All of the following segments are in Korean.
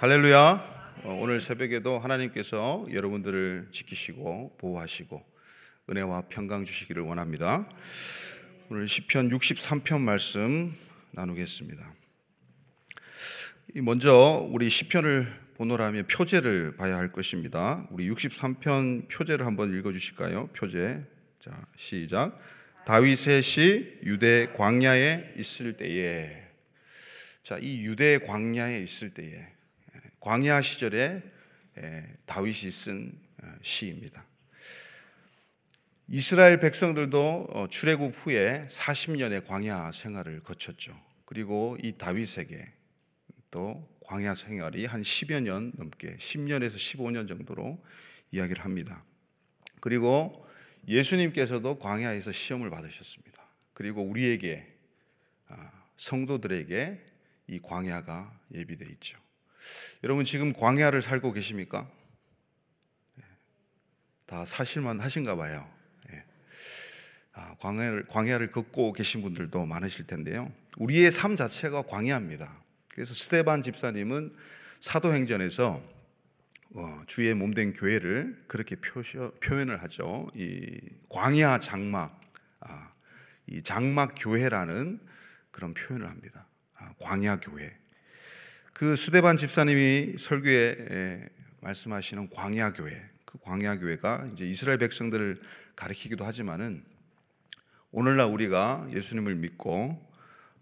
할렐루야. 어, 오늘 새벽에도 하나님께서 여러분들을 지키시고 보호하시고 은혜와 평강 주시기를 원합니다. 오늘 시편 63편 말씀 나누겠습니다. 먼저 우리 시편을 보노라면 표제를 봐야 할 것입니다. 우리 63편 표제를 한번 읽어 주실까요? 표제. 자, 시작. 다윗의 시 유대 광야에 있을 때에 자, 이 유대 광야에 있을 때에 광야 시절에 다윗이 쓴 어, 시입니다. 이스라엘 백성들도 어, 출애굽 후에 40년의 광야 생활을 거쳤죠. 그리고 이 다윗에게 또 광야 생활이 한 10여 년 넘게 10년에서 15년 정도로 이야기를 합니다. 그리고 예수님께서도 광야에서 시험을 받으셨습니다. 그리고 우리에게 아, 성도들에게 이 광야가 예비되어 있죠. 여러분 지금 광야를 살고 계십니까? 예. 다 사실만 하신가 봐요. 예. 아, 광야를, 광야를 걷고 계신 분들도 많으실 텐데요. 우리의 삶 자체가 광야입니다. 그래서 스테반 집사님은 사도행전에서 어, 주의 몸된 교회를 그렇게 표시, 표현을 하죠. 이 광야 장막, 아, 이 장막 교회라는 그런 표현을 합니다. 아, 광야 교회. 그 스데반 집사님이 설교에 말씀하시는 광야 교회, 그 광야 교회가 이제 이스라엘 백성들을 가리키기도 하지만은 오늘날 우리가 예수님을 믿고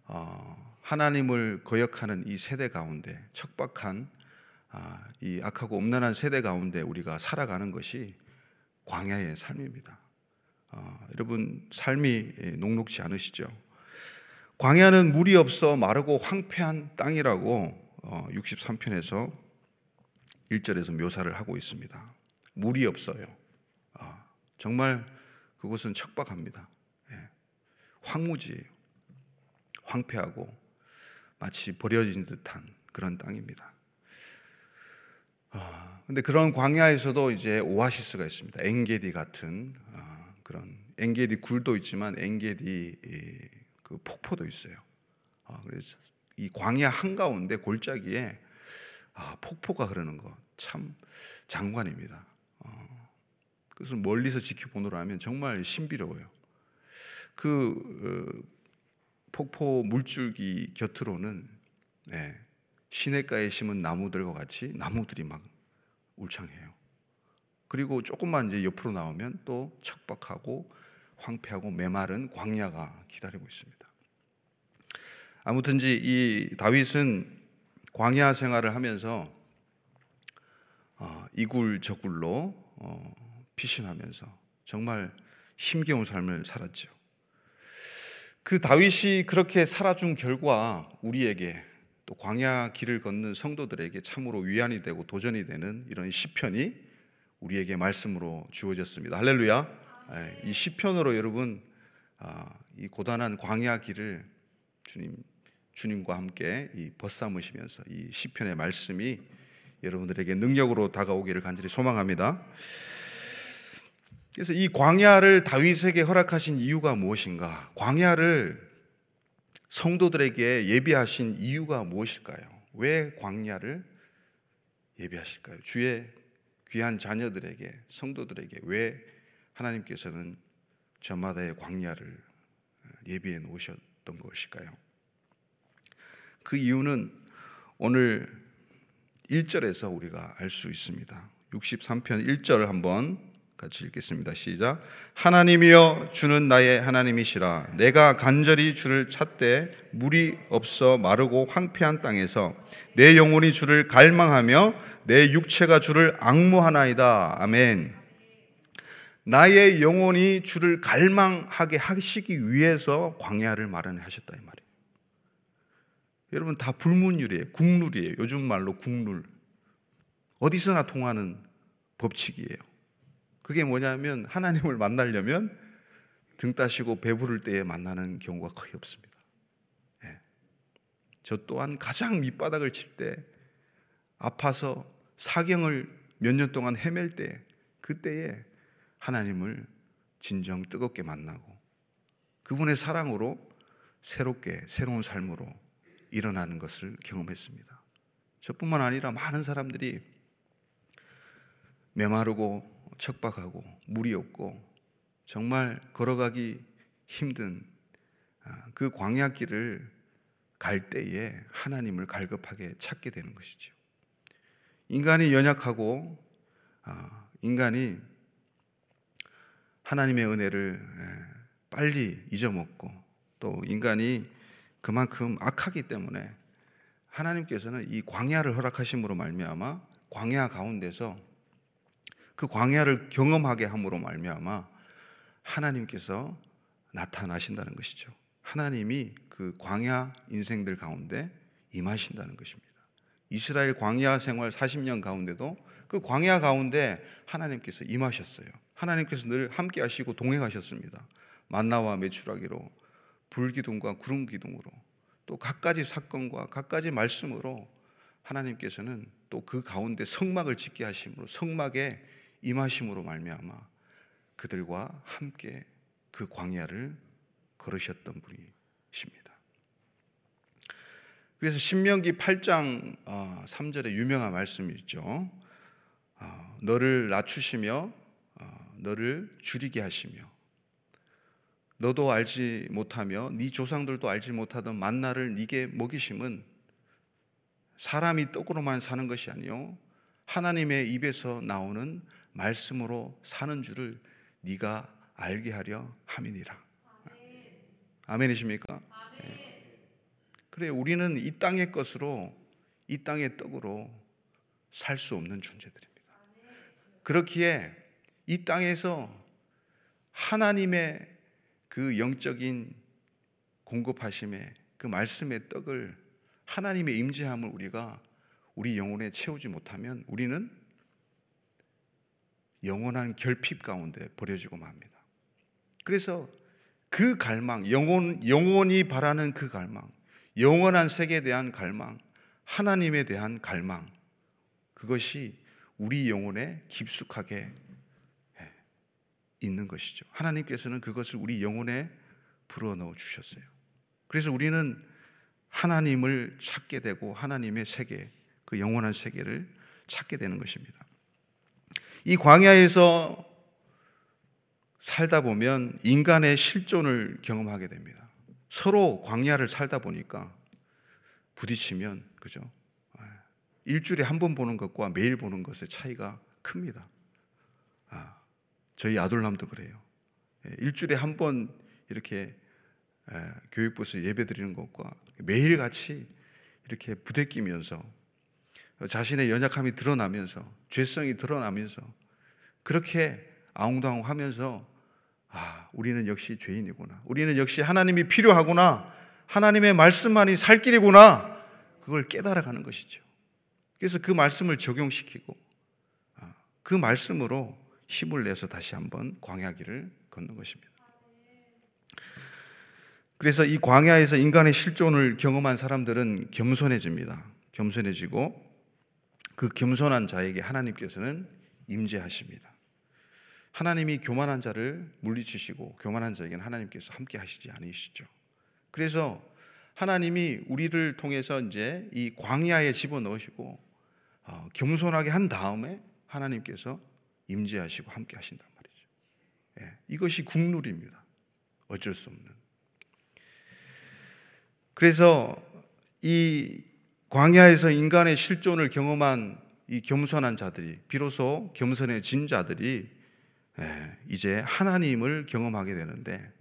어, 하나님을 거역하는 이 세대 가운데 척박한 아, 이 악하고 음란한 세대 가운데 우리가 살아가는 것이 광야의 삶입니다. 어, 여러분 삶이 녹록지 않으시죠? 광야는 물이 없어 마르고 황폐한 땅이라고 63편에서 어, 1절에서 묘사를 하고 있습니다. 물이 없어요. 아, 정말 그곳은 척박합니다. 예. 황무지예요. 황폐하고 마치 버려진 듯한 그런 땅입니다. 아, 근데 그런 광야에서도 이제 오아시스가 있습니다. 엥게디 같은 아, 그런 엥게디 굴도 있지만 엥게디 그 폭포도 있어요. 그래서 이 광야 한가운데 골짜기에 아, 폭포가 흐르는 것 참 장관입니다. 어, 그것을 멀리서 지켜보노라면 정말 신비로워요. 그 어, 폭포 물줄기 곁으로는 네, 시냇가에 심은 나무들과 같이 나무들이 막 울창해요. 그리고 조금만 이제 옆으로 나오면 또 척박하고 황폐하고 메마른 광야가 기다리고 있습니다. 아무튼지 이 다윗은 광야 생활을 하면서 어, 이굴 저굴로 어, 피신하면서 정말 힘겨운 삶을 살았죠. 그 다윗이 그렇게 살아준 결과 우리에게 또 광야 길을 걷는 성도들에게 참으로 위안이 되고 도전이 되는 이런 시편이 우리에게 말씀으로 주어졌습니다. 할렐루야. 예, 이 시편으로 여러분 아, 이 고단한 광야 길을 주님 주님과 함께 이 벗삼으시면서 이 시편의 말씀이 여러분들에게 능력으로 다가오기를 간절히 소망합니다. 그래서 이 광야를 다윗에게 허락하신 이유가 무엇인가? 광야를 성도들에게 예비하신 이유가 무엇일까요? 왜 광야를 예비하실까요? 주의 귀한 자녀들에게 성도들에게 왜 하나님께서는 저마다의 광야를 예비해 놓으셨던 것일까요? 그 이유는 오늘 1절에서 우리가 알 수 있습니다. 63편 1절을 한번 같이 읽겠습니다. 시작. 하나님이여 주는 나의 하나님이시라. 내가 간절히 주를 찾되 물이 없어 마르고 황폐한 땅에서 내 영혼이 주를 갈망하며 내 육체가 주를 악무하나이다. 아멘. 나의 영혼이 주를 갈망하게 하시기 위해서 광야를 마련하셨다. 여러분 다 불문율이에요. 국룰이에요. 요즘 말로 국룰. 어디서나 통하는 법칙이에요. 그게 뭐냐면 하나님을 만나려면 등 따시고 배부를 때에 만나는 경우가 거의 없습니다. 네. 저 또한 가장 밑바닥을 칠 때 아파서 사경을 몇 년 동안 헤맬 때 그때에 하나님을 진정 뜨겁게 만나고 그분의 사랑으로 새롭게 새로운 삶으로 일어나는 것을 경험했습니다. 저뿐만 아니라 많은 사람들이 메마르고 척박하고 물이 없고 정말 걸어가기 힘든 아, 그 광야길을 갈 때에 하나님을 갈급하게 찾게 되는 것이죠. 인간이 연약하고 아, 인간이 하나님의 은혜를 예, 빨리 잊어먹고 또 인간이 그만큼 악하기 때문에 하나님께서는 이 광야를 허락하심으로 말미암아 광야 가운데서 그 광야를 경험하게 함으로 말미암아 하나님께서 나타나신다는 것이죠. 하나님이 그 광야 인생들 가운데 임하신다는 것입니다. 이스라엘 광야 생활 40년 가운데도 그 광야 가운데 하나님께서 임하셨어요. 하나님께서 늘 함께 하시고 동행하셨습니다. 만나와 매출하기로 불기둥과 구름 기둥으로 또 각가지 사건과 각가지 말씀으로 하나님께서는 또 그 가운데 성막을 짓게 하심으로 성막에 임하심으로 말미암아 그들과 함께 그 광야를 걸으셨던 분이십니다. 그래서 신명기 8장 3절에 어, 유명한 말씀이 있죠. 어, 너를 낮추시며 어, 너를 줄이게 하시며 너도 알지 못하며 네 조상들도 알지 못하던 만나를 네게 먹이심은 사람이 떡으로만 사는 것이 아니요 하나님의 입에서 나오는 말씀으로 사는 줄을 네가 알게 하려 함이니라. 아멘. 이십니까 네. 그래 우리는 이 땅의 것으로 이 땅의 떡으로 살 수 없는 존재들입니다. 그렇기에 이 땅에서 하나님의 그 영적인 공급하심의 그 말씀의 떡을 하나님의 임재함을 우리가 우리 영혼에 채우지 못하면 우리는 영원한 결핍 가운데 버려지고 맙니다. 그래서 그 갈망, 영혼, 영원히 바라는 그 갈망, 영원한 세계에 대한 갈망, 하나님에 대한 갈망, 그것이 우리 영혼에 깊숙하게 있는 것이죠. 하나님께서는 그것을 우리 영혼에 불어넣어 주셨어요. 그래서 우리는 하나님을 찾게 되고 하나님의 세계, 그 영원한 세계를 찾게 되는 것입니다. 이 광야에서 살다 보면 인간의 실존을 경험하게 됩니다. 서로 광야를 살다 보니까 부딪히면 그죠? 일주일에 한 번 보는 것과 매일 보는 것의 차이가 큽니다. 아, 저희 아들남도 그래요. 예, 일주일에 한 번 이렇게 교육부에서 예배 드리는 것과 매일 같이 이렇게 부대끼면서 자신의 연약함이 드러나면서 죄성이 드러나면서 그렇게 아웅다웅 하면서 아, 우리는 역시 죄인이구나. 우리는 역시 하나님이 필요하구나. 하나님의 말씀만이 살 길이구나. 그걸 깨달아가는 것이죠. 그래서 그 말씀을 적용시키고 아, 그 말씀으로 힘을 내서 다시 한번 광야길을 걷는 것입니다. 그래서 이 광야에서 인간의 실존을 경험한 사람들은 겸손해집니다. 겸손해지고 그 겸손한 자에게 하나님께서는 임재하십니다. 하나님이 교만한 자를 물리치시고 교만한 자에게는 하나님께서 함께 하시지 않으시죠. 그래서 하나님이 우리를 통해서 이제 이 광야에 집어 넣으시고 어, 겸손하게 한 다음에 하나님께서 임재하시고 함께 하신단 말이죠. 예, 이것이 국룰입니다. 어쩔 수 없는. 그래서 이 광야에서 인간의 실존을 경험한 이 겸손한 자들이 비로소 겸손해진 자들이 예, 이제 하나님을 경험하게 되는데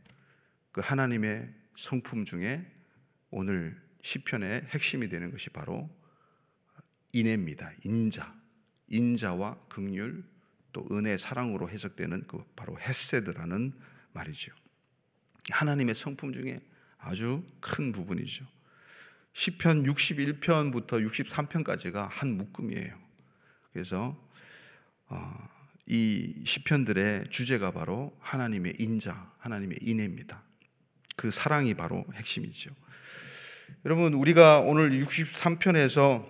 그 하나님의 성품 중에 오늘 시편의 핵심이 되는 것이 바로 인애입니다. 인자, 인자와 극률 또 은혜, 사랑으로 해석되는 그 바로 헤세드라는 말이죠. 하나님의 성품 중에 아주 큰 부분이죠. 시편 61편부터 63편까지가 한 묶음이에요. 그래서 어, 이 시편들의 주제가 바로 하나님의 인자, 하나님의 인애입니다. 그 사랑이 바로 핵심이죠. 여러분 우리가 오늘 63편에서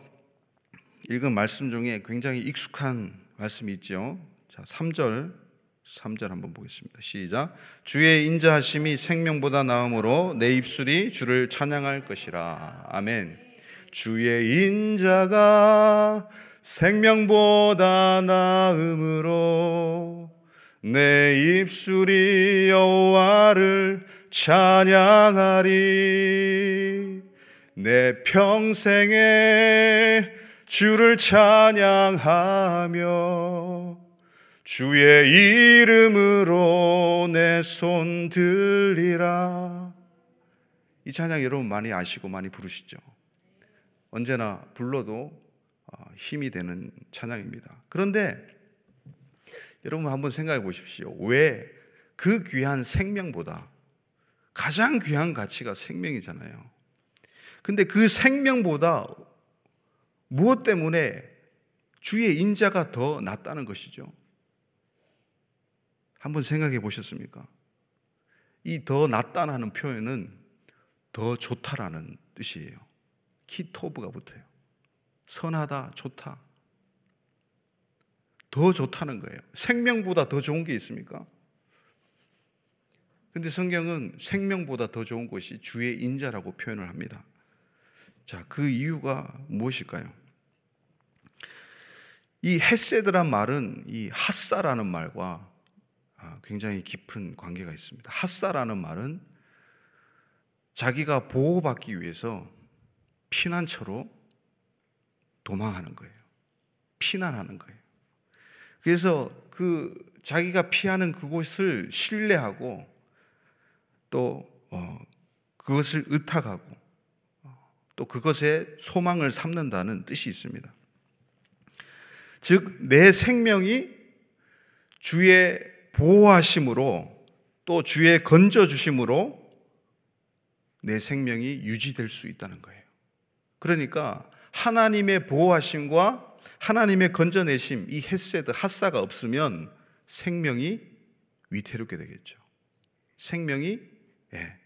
읽은 말씀 중에 굉장히 익숙한 말씀이 있죠. 자, 3절 3절 한번 보겠습니다. 시작. 주의 인자하심이 생명보다 나음으로 내 입술이 주를 찬양할 것이라. 아멘. 주의 인자가 생명보다 나음으로 내 입술이 여호와를 찬양하리 내 평생에 주를 찬양하며 주의 이름으로 내 손 들리라. 이 찬양 여러분 많이 아시고 많이 부르시죠? 언제나 불러도 어, 힘이 되는 찬양입니다. 그런데 여러분 한번 생각해 보십시오. 왜 그 귀한 생명보다 가장 귀한 가치가 생명이잖아요. 근데 그 생명보다 무엇 때문에 주의 인자가 더 낫다는 것이죠. 한번 생각해 보셨습니까? 이 더 낫다는 표현은 더 좋다라는 뜻이에요. 키토브가 붙어요. 선하다, 좋다. 더 좋다는 거예요. 생명보다 더 좋은 게 있습니까? 근데 성경은 생명보다 더 좋은 것이 주의 인자라고 표현을 합니다. 자, 그 이유가 무엇일까요? 이 헤세드란 말은 이 핫사라는 말과 아, 굉장히 깊은 관계가 있습니다. 핫사라는 말은 자기가 보호받기 위해서 피난처로 도망하는 거예요. 피난하는 거예요. 그래서 그 자기가 피하는 그곳을 신뢰하고 또 어, 그것을 의탁하고 또 그것에 소망을 삼는다는 뜻이 있습니다. 즉, 내 생명이 주의 보호하심으로 또 주의 건져주심으로 내 생명이 유지될 수 있다는 거예요. 그러니까 하나님의 보호하심과 하나님의 건져내심, 이 헤세드, 핫사가 없으면 생명이 위태롭게 되겠죠. 생명이 예,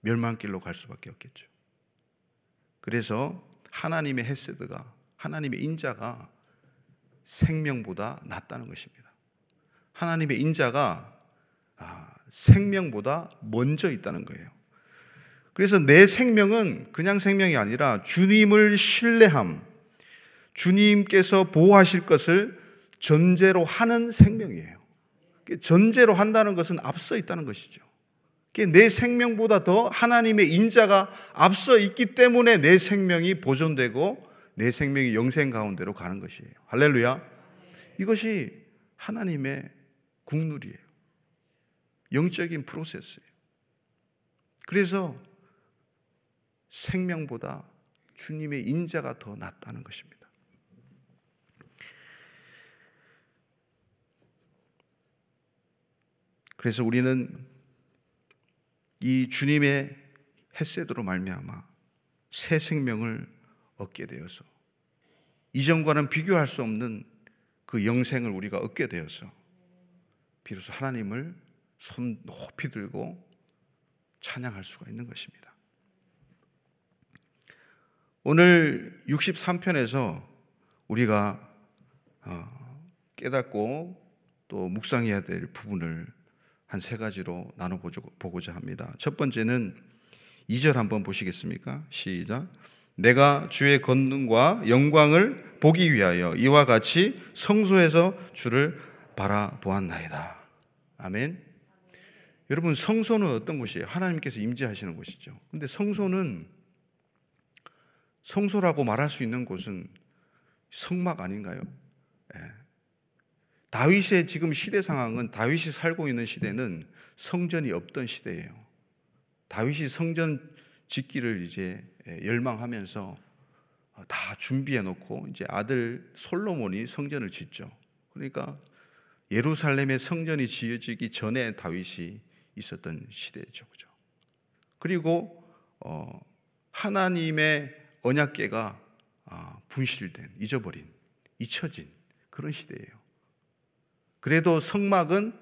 멸망길로 갈 수밖에 없겠죠. 그래서 하나님의 헤세드가 하나님의 인자가 생명보다 낫다는 것입니다. 하나님의 인자가 아, 생명보다 먼저 있다는 거예요. 그래서 내 생명은 그냥 생명이 아니라 주님을 신뢰함, 주님께서 보호하실 것을 전제로 하는 생명이에요. 전제로 한다는 것은 앞서 있다는 것이죠. 내 생명보다 더 하나님의 인자가 앞서 있기 때문에 내 생명이 보존되고 내 생명이 영생 가운데로 가는 것이에요. 할렐루야. 이것이 하나님의 국룰이에요. 영적인 프로세스예요. 그래서 생명보다 주님의 인자가 더 낫다는 것입니다. 그래서 우리는 이 주님의 햇세드로 말미암아 새 생명을 얻게 되어서 이전과는 비교할 수 없는 그 영생을 우리가 얻게 되어서 비로소 하나님을 손 높이 들고 찬양할 수가 있는 것입니다. 오늘 63편에서 우리가 어, 깨닫고 또 묵상해야 될 부분을 한 세 가지로 나눠보고자 합니다. 첫 번째는 2절 한번 보시겠습니까? 시작. 내가 주의 권능과 영광을 보기 위하여 이와 같이 성소에서 주를 바라보았나이다. 아멘. 여러분 성소는 어떤 곳이에요? 하나님께서 임재하시는 곳이죠. 근데 성소는 성소라고 말할 수 있는 곳은 성막 아닌가요? 예. 다윗의 지금 시대 상황은 다윗이 살고 있는 시대는 성전이 없던 시대예요. 다윗이 성전 짓기를 이제 열망하면서 다 준비해 놓고 이제 아들 솔로몬이 성전을 짓죠. 그러니까 예루살렘의 성전이 지어지기 전에 다윗이 있었던 시대죠. 그죠? 그리고 어, 하나님의 언약계가 아, 분실된, 잊어버린, 잊혀진 그런 시대예요. 그래도 성막은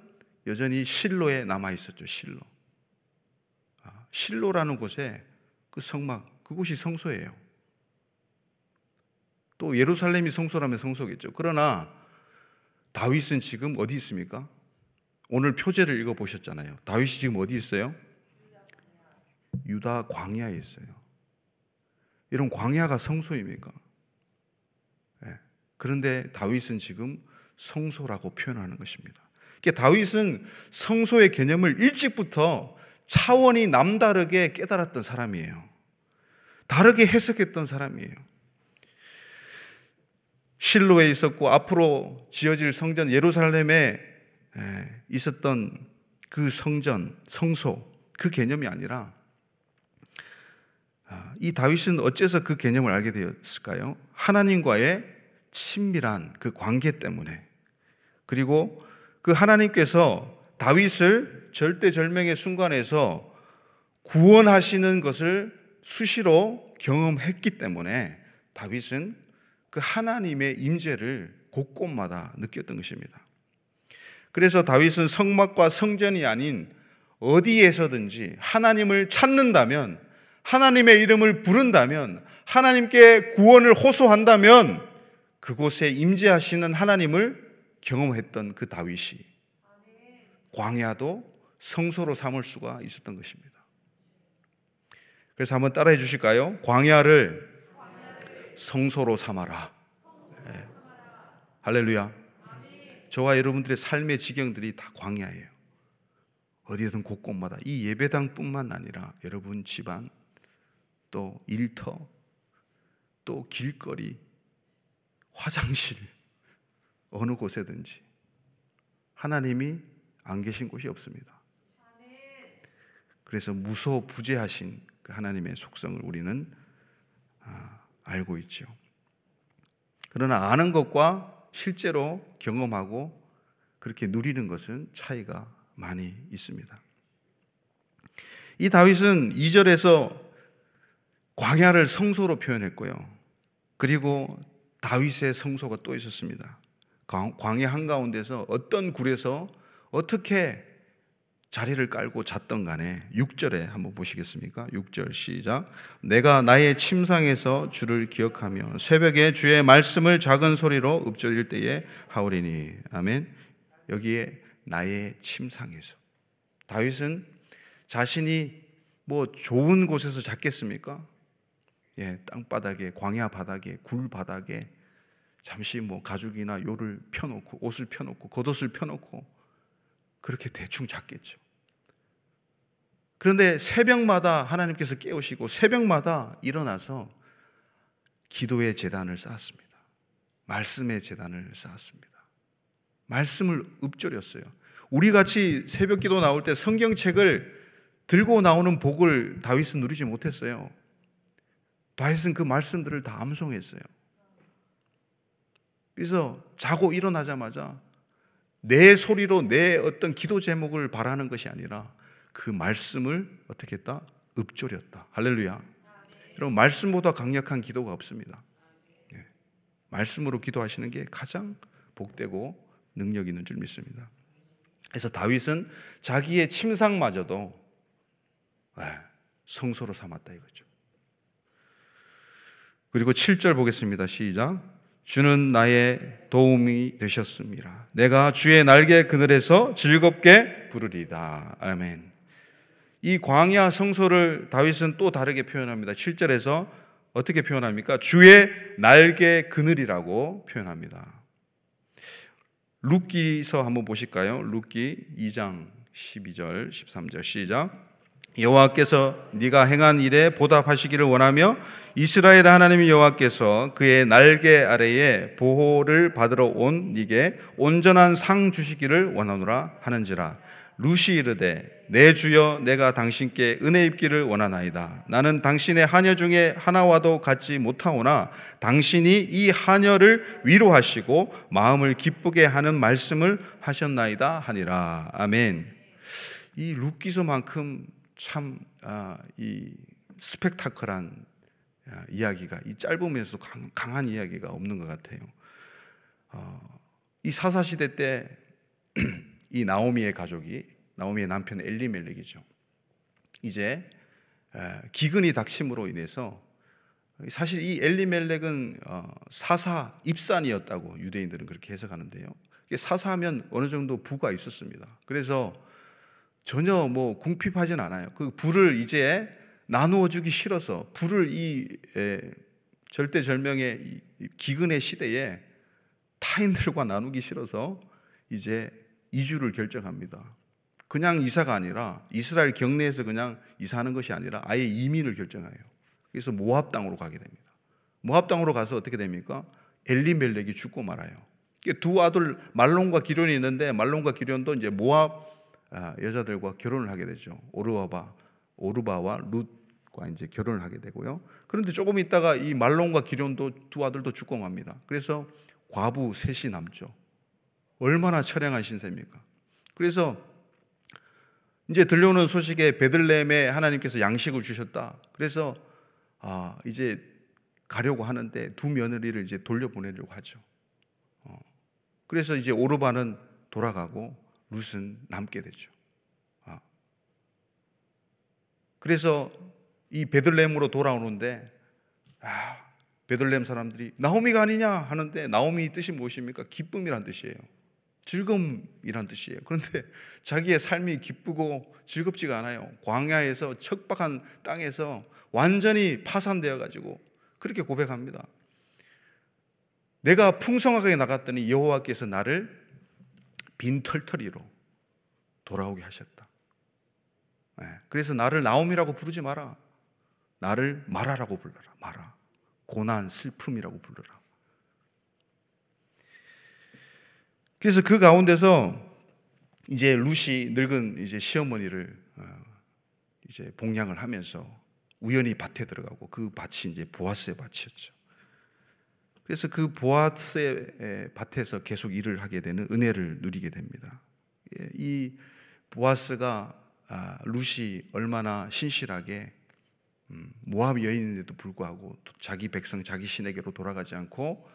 여전히 실로에 남아 있었죠. 실로. 아, 실로라는 곳에 그 성막, 그곳이 성소예요. 또 예루살렘이 성소라면 성소겠죠. 그러나 다윗은 지금 어디 있습니까? 오늘 표제를 읽어 보셨잖아요. 다윗이 지금 어디 있어요? 유다 광야에 있어요. 이런 광야가 성소입니까? 예. 그런데 다윗은 지금 성소라고 표현하는 것입니다. 그러니까 다윗은 성소의 개념을 일찍부터 차원이 남다르게 깨달았던 사람이에요. 다르게 해석했던 사람이에요. 실로에 있었고 앞으로 지어질 성전 예루살렘에 있었던 그 성전, 성소 그 개념이 아니라 아, 이 다윗은 어째서 그 개념을 알게 되었을까요? 하나님과의 친밀한 그 관계 때문에 그리고 그 하나님께서 다윗을 절대절명의 순간에서 구원하시는 것을 수시로 경험했기 때문에 다윗은 그 하나님의 임재를 곳곳마다 느꼈던 것입니다. 그래서 다윗은 성막과 성전이 아닌 어디에서든지 하나님을 찾는다면 하나님의 이름을 부른다면 하나님께 구원을 호소한다면 그곳에 임재하시는 하나님을 경험했던 그 다윗이 광야도 성소로 삼을 수가 있었던 것입니다. 그래서 한번 따라해 주실까요? 광야를 성소로 삼아라. 네. 할렐루야. 저와 여러분들의 삶의 지경들이 다 광야예요. 어디든 곳곳마다 이 예배당뿐만 아니라 여러분 집안 또 일터 또 길거리 화장실 어느 곳에든지 하나님이 안 계신 곳이 없습니다. 그래서 무소 부재하신 그 하나님의 속성을 우리는 아, 알고 있죠. 그러나 아는 것과 실제로 경험하고 그렇게 누리는 것은 차이가 많이 있습니다. 이 다윗은 2절에서 광야를 성소로 표현했고요. 그리고 다윗의 성소가 또 있었습니다. 광야 한가운데서 어떤 굴에서 어떻게 자리를 깔고 잤던 간에 6절에 한번 보시겠습니까? 6절 시작. 내가 나의 침상에서 주를 기억하며 새벽에 주의 말씀을 작은 소리로 읊조릴 때에 하오리니. 아멘. 여기에 나의 침상에서. 다윗은 자신이 뭐 좋은 곳에서 잤겠습니까? 예, 땅바닥에, 광야 바닥에, 굴 바닥에 잠시 뭐 가죽이나 요를 펴놓고 옷을 펴놓고 겉옷을 펴놓고 그렇게 대충 잤겠죠. 그런데 새벽마다 하나님께서 깨우시고 새벽마다 일어나서 기도의 재단을 쌓았습니다. 말씀의 재단을 쌓았습니다. 말씀을 읊조렸어요. 우리 같이 새벽 기도 나올 때 성경책을 들고 나오는 복을 다윗은 누리지 못했어요. 다윗은 그 말씀들을 다 암송했어요. 그래서 자고 일어나자마자 내 소리로 내 어떤 기도 제목을 바라는 것이 아니라 그 말씀을 어떻게 했다? 읊조렸다. 할렐루야. 여러분, 말씀보다 강력한 기도가 없습니다. 네. 말씀으로 기도하시는 게 가장 복되고 능력 있는 줄 믿습니다. 그래서 다윗은 자기의 침상마저도 네, 성소로 삼았다 이거죠. 그리고 7절 보겠습니다. 시작. 주는 나의 도움이 되셨습니다. 내가 주의 날개 그늘에서 즐겁게 부르리다. 아멘. 이 광야 성소를 다윗은 또 다르게 표현합니다. 7절에서 어떻게 표현합니까? 주의 날개 그늘이라고 표현합니다. 룻기서 한번 보실까요? 룻기 2장 12절 13절 시작. 여호와께서 네가 행한 일에 보답하시기를 원하며 이스라엘 하나님 여호와께서 그의 날개 아래에 보호를 받으러 온 네게 온전한 상 주시기를 원하노라 하는지라. 루시 이르되 내 주여 내가 당신께 은혜 입기를 원하나이다. 나는 당신의 하녀 중에 하나와도 같지 못하오나 당신이 이 하녀를 위로하시고 마음을 기쁘게 하는 말씀을 하셨나이다 하니라. 아멘. 이 룻기서만큼 참이 아, 스펙타클한 아, 이야기가 이 짧으면서도 강 한 이야기가 없는 것 같아요. 어, 이 사사 시대 때 이 나오미의 가족이 나오미의 남편 엘리멜렉이죠. 이제 기근이 닥침으로 인해서 사실 이 엘리멜렉은 어, 사사 입산이었다고 유대인들은 그렇게 해석하는데요. 사사하면 어느 정도 부가 있었습니다. 그래서 전혀 뭐 궁핍하진 않아요. 그 부를 이제 나누어 주기 싫어서 불을 이 절대절명의 기근의 시대에 타인들과 나누기 싫어서 이제 이주를 결정합니다. 그냥 이사가 아니라 이스라엘 경내에서 그냥 이사하는 것이 아니라 아예 이민을 결정해요. 그래서 모압 땅으로 가게 됩니다. 모압 땅으로 가서 어떻게 됩니까? 엘리멜렉이 죽고 말아요. 두 아들 말론과 기련이 있는데 말론과 기련도 이제 모압 아, 여자들과 결혼을 하게 되죠. 오르바바, 오르바와 룻과 이제 결혼을 하게 되고요. 그런데 조금 있다가 이 말론과 기련도 두 아들도 죽고 맙니다. 그래서 과부 셋이 남죠. 얼마나 처량한 신세입니까? 그래서 이제 들려오는 소식에 베들레헴에 하나님께서 양식을 주셨다. 그래서 아, 이제 가려고 하는데 두 며느리를 이제 돌려보내려고 하죠. 어. 그래서 이제 오르바는 돌아가고 룻은 남게 되죠. 아. 그래서 이 베들레헴으로 돌아오는데 아, 베들레헴 사람들이 나오미가 아니냐 하는데 나오미 뜻이 무엇입니까? 기쁨이란 뜻이에요. 즐거움이란 뜻이에요. 그런데 자기의 삶이 기쁘고 즐겁지가 않아요. 광야에서 척박한 땅에서 완전히 파산되어 가지고 그렇게 고백합니다. 내가 풍성하게 나갔더니 여호와께서 나를 빈털터리로 돌아오게 하셨다. 네, 그래서 나를 나옴이라고 부르지 마라. 나를 마라라고 불러라. 마라. 고난, 슬픔이라고 불러라. 그래서 그 가운데서 이제 루시 늙은 이제 시어머니를 어, 이제 봉양을 하면서 우연히 밭에 들어가고 그 밭이 이제 보아스의 밭이었죠. 그래서 그 보아스의 밭에서 계속 일을 하게 되는 은혜를 누리게 됩니다. 예, 이 보아스가 아, 루시 얼마나 신실하게 음, 모압 여인인데도 불구하고 자기 백성 자기 신에게로 돌아가지 않고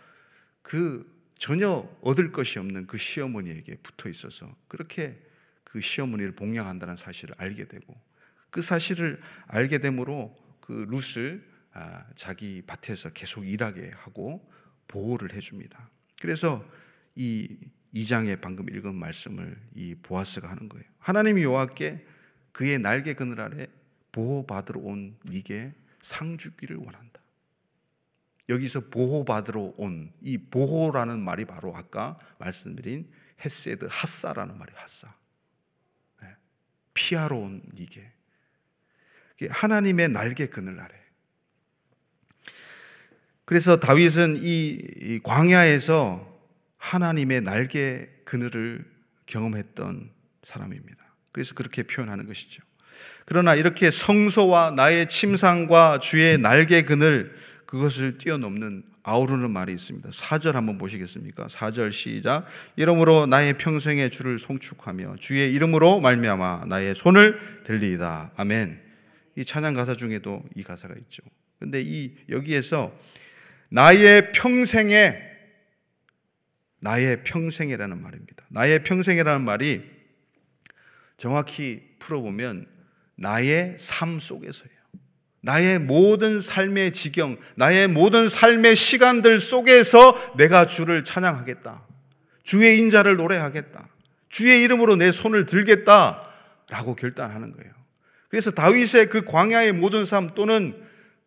그 전혀 얻을 것이 없는 그 시어머니에게 붙어 있어서 그렇게 그 시어머니를 봉양한다는 사실을 알게 되고 그 사실을 알게 되므로 그 룻을 아, 자기 밭에서 계속 일하게 하고 보호를 해줍니다. 그래서 이 2장에 방금 읽은 말씀을 이 보아스가 하는 거예요. 하나님이 여호와께 그의 날개 그늘 아래 보호받으러 온 이게 상 주기를 원한다. 여기서 보호받으러 온 이 보호라는 말이 바로 아까 말씀드린 헤세드 핫사라는 말이 핫사. 네. 피하러 온 이게 하나님의 날개 그늘 아래. 그래서 다윗은 이 광야에서 하나님의 날개 그늘을 경험했던 사람입니다. 그래서 그렇게 표현하는 것이죠. 그러나 이렇게 성소와 나의 침상과 주의 날개 그늘 그것을 뛰어넘는 아우르는 말이 있습니다. 4절 한번 보시겠습니까? 4절 시작. 이름으로 나의 평생의 주를 송축하며 주의 이름으로 말미암아 나의 손을 들리이다. 아멘. 이 찬양 가사 중에도 이 가사가 있죠. 근데 이 여기에서 나의 평생에 나의 평생이라는 말입니다. 나의 평생이라는 말이 정확히 풀어보면 나의 삶 속에서예요. 나의 모든 삶의 지경, 나의 모든 삶의 시간들 속에서 내가 주를 찬양하겠다. 주의 인자를 노래하겠다. 주의 이름으로 내 손을 들겠다. 라고 결단하는 거예요. 그래서 다윗의 그 광야의 모든 삶 또는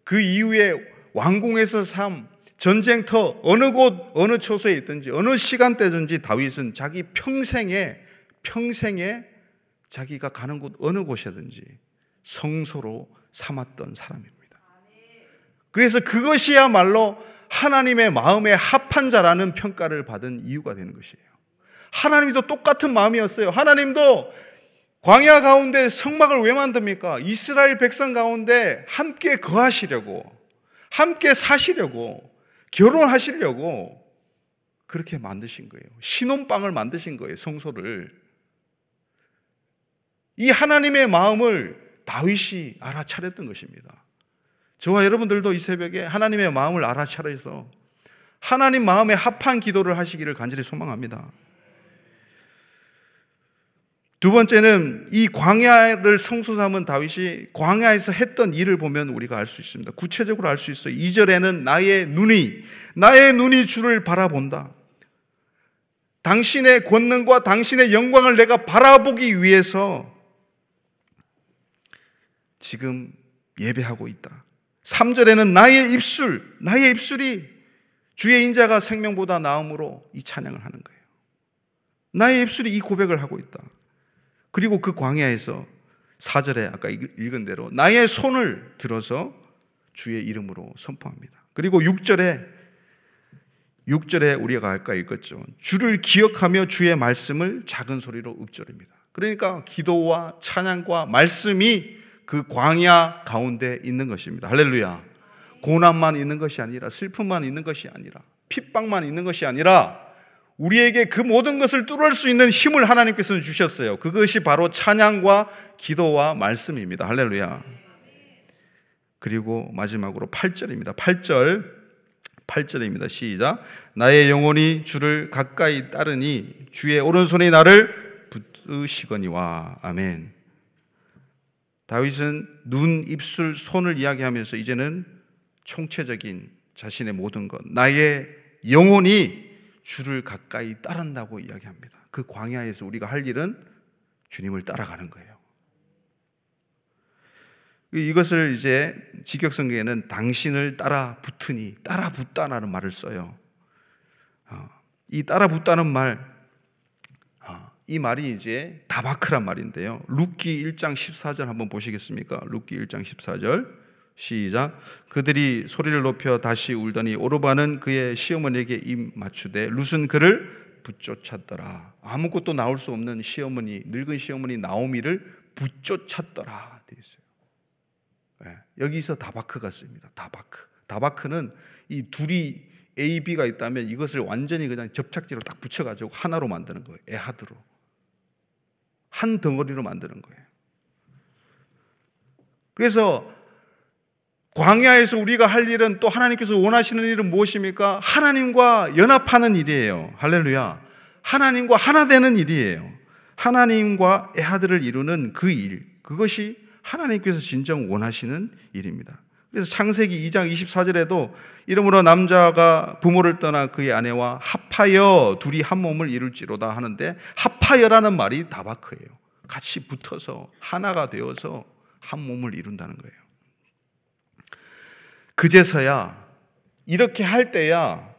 그 이후에 왕궁에서 삶, 전쟁터 어느 곳 어느 처소에 있든지 어느 시간대든지 다윗은 자기 평생에 평생에 자기가 가는 곳 어느 곳이든지 성소로 삼았던 사람입니다. 그래서 그것이야말로 하나님의 마음에 합한 자라는 평가를 받은 이유가 되는 것이에요. 하나님도 똑같은 마음이었어요. 하나님도 광야 가운데 성막을 왜 만듭니까? 이스라엘 백성 가운데 함께 거하시려고, 함께 사시려고, 결혼하시려고 그렇게 만드신 거예요. 신혼방을 만드신 거예요, 성소를. 이 하나님의 마음을 다윗이 알아차렸던 것입니다. 저와 여러분들도 이 새벽에 하나님의 마음을 알아차려서 하나님 마음에 합한 기도를 하시기를 간절히 소망합니다. 두 번째는 이 광야를 성소 삼은 다윗이 광야에서 했던 일을 보면 우리가 알 수 있습니다. 구체적으로 알 수 있어요. 2절에는 나의 눈이, 나의 눈이 주를 바라본다. 당신의 권능과 당신의 영광을 내가 바라보기 위해서 지금 예배하고 있다. 3절에는 나의 입술, 나의 입술이 주의 인자가 생명보다 나음으로 이 찬양을 하는 거예요. 나의 입술이 이 고백을 하고 있다. 그리고 그 광야에서 4절에 아까 읽은 대로 나의 손을 들어서 주의 이름으로 선포합니다. 그리고 6절에 6절에 우리가 아까 읽었죠. 주를 기억하며 주의 말씀을 작은 소리로 읊조립니다. 그러니까 기도와 찬양과 말씀이 그 광야 가운데 있는 것입니다. 할렐루야. 고난만 있는 것이 아니라 슬픔만 있는 것이 아니라 핍박만 있는 것이 아니라 우리에게 그 모든 것을 뚫을 수 있는 힘을 하나님께서 주셨어요. 그것이 바로 찬양과 기도와 말씀입니다. 할렐루야. 그리고 마지막으로 8절입니다. 8절 8절입니다. 시작. 나의 영혼이 주를 가까이 따르니 주의 오른손이 나를 붙으시거니와. 아멘. 다윗은 눈, 입술, 손을 이야기하면서 이제는 총체적인 자신의 모든 것, 나의 영혼이 주를 가까이 따른다고 이야기합니다. 그 광야에서 우리가 할 일은 주님을 따라가는 거예요. 이것을 이제 직역성경에는 당신을 따라 붙으니 따라 붙다라는 말을 써요. 어, 이 따라 붙다는 말, 어, 이 말이 이제 다바크란 말인데요. 룻기 1장 14절 한번 보시겠습니까? 룻기 1장 14절. 시작. 그들이 소리를 높여 다시 울더니 오르바는 그의 시어머니에게 입 맞추되 룻은 그를 붙쫓았더라. 아무것도 나올 수 없는 시어머니, 늙은 시어머니 나오미를 붙쫓았더라. 돼 있어요. 네. 여기서 다바크가 씁니다. 다바크. 다바크는 이 둘이 A, B가 있다면 이것을 완전히 그냥 접착제로 딱 붙여가지고 하나로 만드는 거예요. 에하드로. 한 덩어리로 만드는 거예요. 그래서 광야에서 우리가 할 일은 또 하나님께서 원하시는 일은 무엇입니까? 하나님과 연합하는 일이에요. 할렐루야. 하나님과 하나 되는 일이에요. 하나님과 애하들을 이루는 그 일. 그것이 하나님께서 진정 원하시는 일입니다. 그래서 창세기 2장 24절에도 이름으로 남자가 부모를 떠나 그의 아내와 합하여 둘이 한 몸을 이룰지로다 하는데 합하여라는 말이 다바크예요. 같이 붙어서 하나가 되어서 한 몸을 이룬다는 거예요. 그제서야 이렇게 할 때야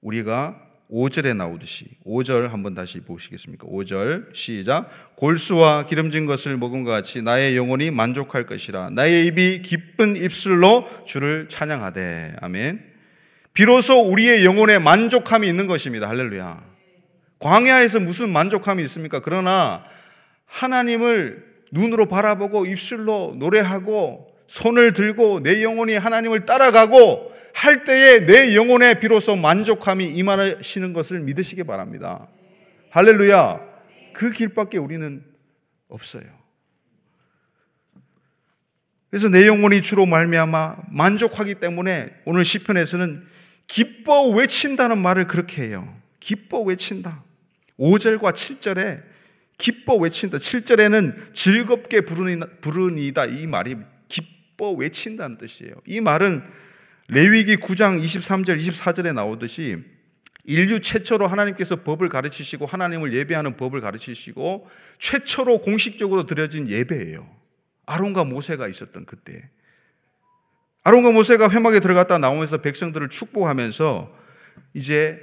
우리가 5절에 나오듯이 5절 한번 다시 보시겠습니까? 5절 시작. 골수와 기름진 것을 먹은 것 같이 나의 영혼이 만족할 것이라. 나의 입이 기쁜 입술로 주를 찬양하되. 아멘. 비로소 우리의 영혼에 만족함이 있는 것입니다. 할렐루야. 광야에서 무슨 만족함이 있습니까? 그러나 하나님을 눈으로 바라보고 입술로 노래하고 손을 들고 내 영혼이 하나님을 따라가고 할 때에 내 영혼에 비로소 만족함이 임하시는 것을 믿으시기 바랍니다. 할렐루야. 그 길밖에 우리는 없어요. 그래서 내 영혼이 주로 말미암아 만족하기 때문에 오늘 시편에서는 기뻐 외친다는 말을 그렇게 해요. 기뻐 외친다. 5절과 7절에 기뻐 외친다. 7절에는 즐겁게 부르니다. 이 말이 기뻐 외친다는 뜻이에요. 이 말은 레위기 9장 23절 24절에 나오듯이 인류 최초로 하나님께서 법을 가르치시고 하나님을 예배하는 법을 가르치시고 최초로 공식적으로 드려진 예배예요. 아론과 모세가 있었던 그때. 아론과 모세가 회막에 들어갔다 나오면서 백성들을 축복하면서 이제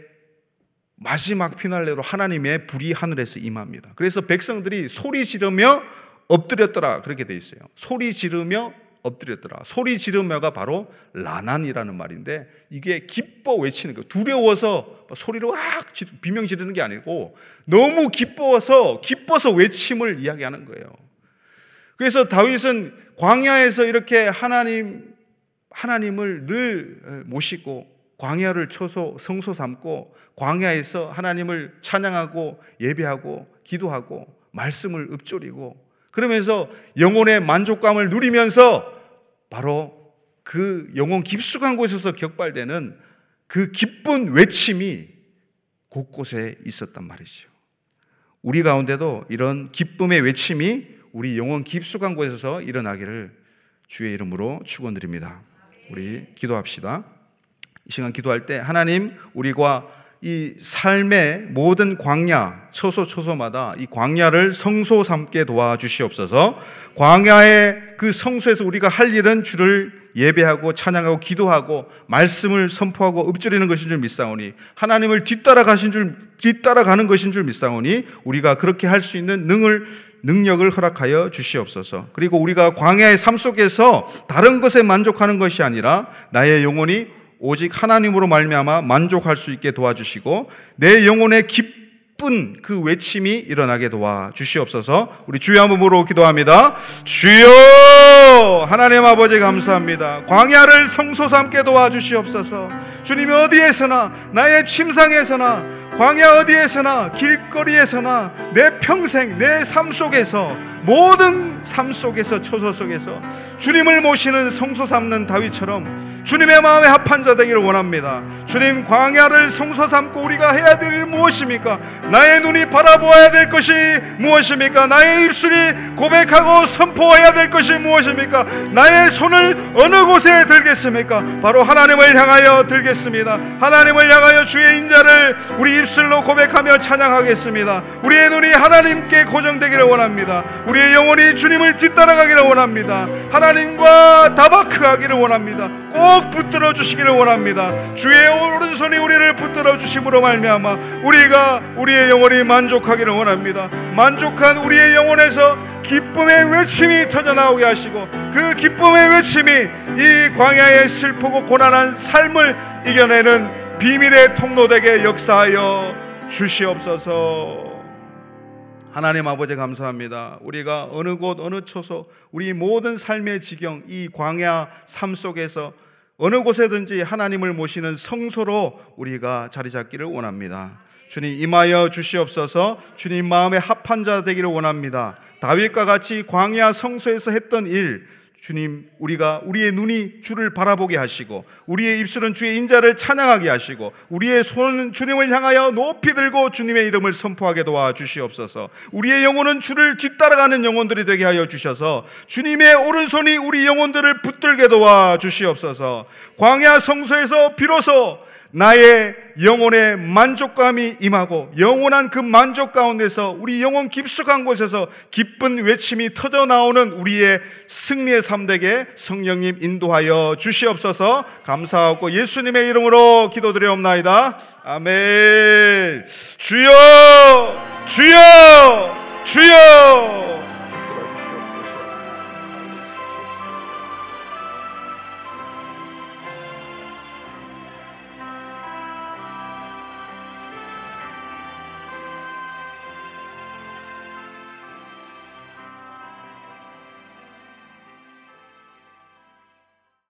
마지막 피날레로 하나님의 불이 하늘에서 임합니다. 그래서 백성들이 소리 지르며 엎드렸더라 그렇게 돼 있어요. 소리 지르며 엎드렸더라. 소리 지르며가 바로 라난이라는 말인데 이게 기뻐 외치는 거. 두려워서 소리로 막 비명 지르는 게 아니고 너무 기뻐서 기뻐서 외침을 이야기하는 거예요. 그래서 다윗은 광야에서 이렇게 하나님 하나님을 늘 모시고 광야를 초소 성소 삼고 광야에서 하나님을 찬양하고 예배하고 기도하고 말씀을 읊조리고 그러면서 영혼의 만족감을 누리면서 바로 그 영혼 깊숙한 곳에서 격발되는 그 기쁜 외침이 곳곳에 있었단 말이죠. 우리 가운데도 이런 기쁨의 외침이 우리 영혼 깊숙한 곳에서 일어나기를 주의 이름으로 축원드립니다. 우리 기도합시다. 이 시간 기도할 때 하나님 우리가 이 삶의 모든 광야, 처소 처소마다 이 광야를 성소 삼게 도와주시옵소서. 광야의 그 성소에서 우리가 할 일은 주를 예배하고 찬양하고 기도하고 말씀을 선포하고 읊조리는 것인 줄 믿사오니 하나님을 뒤따라 가신 줄 뒤따라가는 것인 줄 믿사오니 우리가 그렇게 할 수 있는 능을 능력을 허락하여 주시옵소서. 그리고 우리가 광야의 삶 속에서 다른 것에 만족하는 것이 아니라 나의 영혼이 오직 하나님으로 말미암아 만족할 수 있게 도와주시고 내 영혼의 기쁜 그 외침이 일어나게 도와주시옵소서. 우리 주여 한번 부르고 기도합니다. 주여 하나님 아버지 감사합니다. 광야를 성소 삼게 도와주시옵소서. 주님 어디에서나 나의 침상에서나 광야 어디에서나 길거리에서나 내 평생 내 삶 속에서 모든 삶 속에서 처소 속에서 주님을 모시는 성소 삼는 다윗처럼 주님의 마음에 합한 자 되기를 원합니다. 주님 광야를 성소 삼고 우리가 해야 될 일은 무엇입니까? 나의 눈이 바라보아야 될 것이 무엇입니까? 나의 입술이 고백하고 선포해야 될 것이 무엇입니까? 나의 손을 어느 곳에 들겠습니까? 바로 하나님을 향하여 들겠습니다. 하나님을 향하여 주의 인자를 우리 입술로 고백하며 찬양하겠습니다. 우리의 눈이 하나님께 고정되기를 원합니다. 우리의 영혼이 주님을 뒤따라가기를 원합니다. 하나님과 다바크하기를 원합니다. 꼭 붙들어 주시기를 원합니다. 주의 오른손이 우리를 붙들어 주심으로 말미암아 우리가 우리의 영혼이 만족하기를 원합니다. 만족한 우리의 영혼에서 기쁨의 외침이 터져 나오게 하시고 그 기쁨의 외침이 이 광야의 슬프고 고난한 삶을 이겨내는 비밀의 통로되게 역사하여 주시옵소서. 하나님 아버지 감사합니다. 우리가 어느 곳 어느 처소 우리 모든 삶의 지경 이 광야 삶 속에서 어느 곳에든지 하나님을 모시는 성소로 우리가 자리 잡기를 원합니다. 주님 임하여 주시옵소서. 주님 마음에 합한 자 되기를 원합니다. 다윗과 같이 광야 성소에서 했던 일 주님, 우리가 우리의 눈이 주를 바라보게 하시고, 우리의 입술은 주의 인자를 찬양하게 하시고, 우리의 손은 주님을 향하여 높이 들고 주님의 이름을 선포하게 도와 주시옵소서. 우리의 영혼은 주를 뒤따라가는 영혼들이 되게 하여 주셔서, 주님의 오른손이 우리 영혼들을 붙들게 도와 주시옵소서. 광야 성소에서 비로소 나의 영혼의 만족감이 임하고 영원한 그 만족 가운데서 우리 영혼 깊숙한 곳에서 기쁜 외침이 터져 나오는 우리의 승리의 삶되게 성령님 인도하여 주시옵소서 감사하고 예수님의 이름으로 기도드리옵나이다. 아멘. 주여, 주여, 주여.